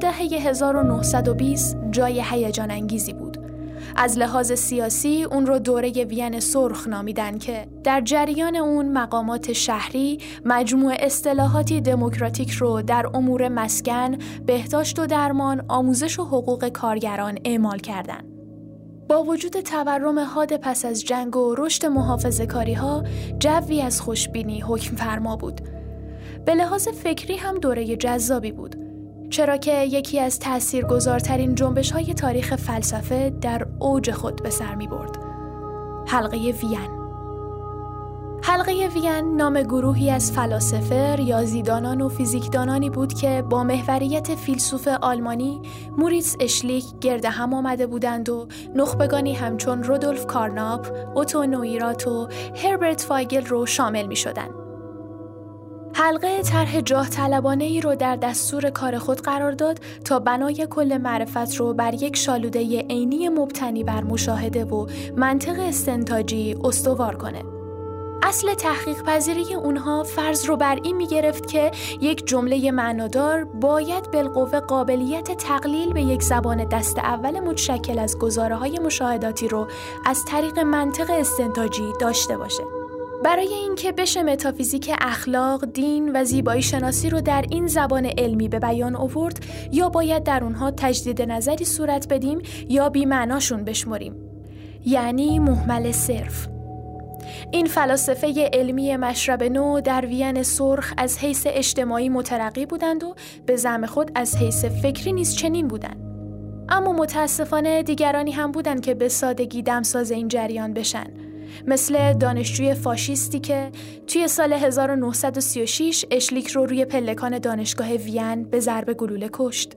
دهه 1920 جای هیجان انگیزی بود. از لحاظ سیاسی اون رو دوره وین سرخ نامیدن که در جریان اون مقامات شهری مجموع اصطلاحاتی دموکراتیک رو در امور مسکن، بهداشت و درمان، آموزش و حقوق کارگران اعمال کردند. با وجود تورم حاد پس از جنگ و رشد محافظه کاری ها جوی از خوشبینی حکم فرما بود. به لحاظ فکری هم دوره جذابی بود. چرا که یکی از تاثیرگذارترین جنبش های تاریخ فلسفه در اوج خود به سر می برد. حلقه وین حلقه وین نام گروهی از فلاسفه، ریاضیدانان و فیزیکدانانی بود که با محوریت فیلسوف آلمانی موریتس اشلیک گرد هم آمده بودند و نخبگانی همچون رودولف کارناپ، اوتو نویرات و هربرت فایگل رو شامل می شدند. حلقه طرح جاه طلبانه ای رو در دستور کار خود قرار داد تا بنای کل معرفت رو بر یک شالوده عینی مبتنی بر مشاهده و منطق استنتاجی استوار کنه. اصل تحقیق پذیری اونها فرض رو بر این می گرفت که یک جمله معنادار باید بالقوه قابلیت تقلیل به یک زبان دست اول متشکل از گزاره های مشاهداتی رو از طریق منطق استنتاجی داشته باشه. برای اینکه بشه متافیزیک اخلاق، دین و زیبایی شناسی رو در این زبان علمی به بیان آورد یا باید در اونها تجدید نظری صورت بدیم یا بیمعناشون بشمریم. یعنی محمل صرف. این فلاسفه علمی مشرب نو در وین سرخ از حیث اجتماعی مترقی بودند و به زم خود از حیث فکری نیز چنین بودند. اما متاسفانه دیگرانی هم بودند که به سادگی دمساز این جریان بشن مثل دانشجوی فاشیستی که توی سال 1936 اشلیک رو روی پلکان دانشگاه وین به ضرب گلوله کشت.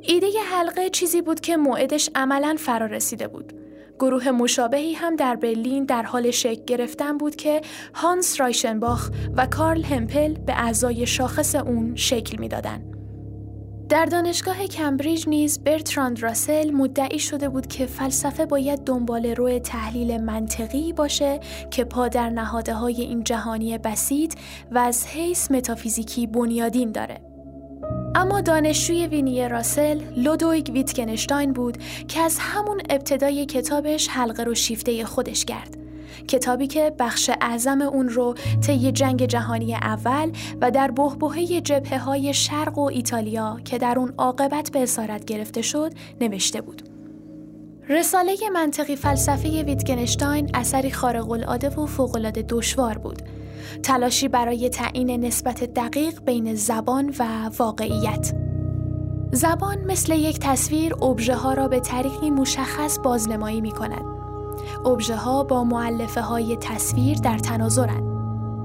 ایده حلقه چیزی بود که موعدش عملا فرا رسیده بود. گروه مشابهی هم در برلین در حال شکل گرفتن بود که هانس رایشنباخ و کارل همپل به اعضای شاخص اون شکل می‌دادند. در دانشگاه کمبریج نیز برتراند راسل مدعی شده بود که فلسفه باید دنبال روی تحلیل منطقی باشه که پا در نهاده های این جهانی بسیط و از حیث متافیزیکی بنیادین داره. اما دانشجوی وینی راسل لودویگ ویتگنشتاین بود که از همون ابتدای کتابش حلقه رو شیفته خودش کرد. کتابی که بخش اعظم اون رو طی جنگ جهانی اول و در بهبهه جبهه های شرق و ایتالیا که در اون عاقبت به اسارت گرفته شد نوشته بود. رساله منطقی فلسفه ویتگنشتاین اثری خارق العاده و فوقالعاده دشوار بود. تلاشی برای تعیین نسبت دقیق بین زبان و واقعیت. زبان مثل یک تصویر ابژه ها را به طریقی مشخص بازنمایی می کند. ابژه ها با معلفه های تصویر در تناظرند.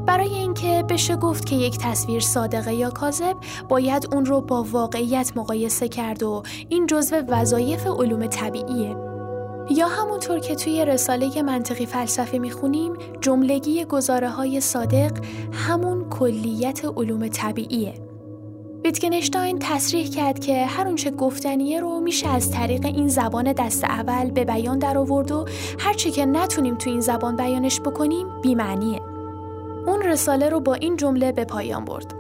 برای اینکه بشه گفت که یک تصویر صادقه یا کاذب باید اون رو با واقعیت مقایسه کرد و این جزو وظایف علوم طبیعیه یا همونطور که توی رساله منطقی فلسفه می‌خونیم جملگی گزاره های صادق همون کلیت علوم طبیعیه ویتگنشتاین تصریح کرد که هر اونچه گفتنیه رو میشه از طریق این زبان دست اول به بیان در آورد و هرچه که نتونیم تو این زبان بیانش بکنیم بیمعنیه. اون رساله رو با این جمله به پایان برد.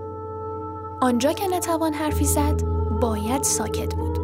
آنجا که نتوان حرفی زد باید ساکت بود.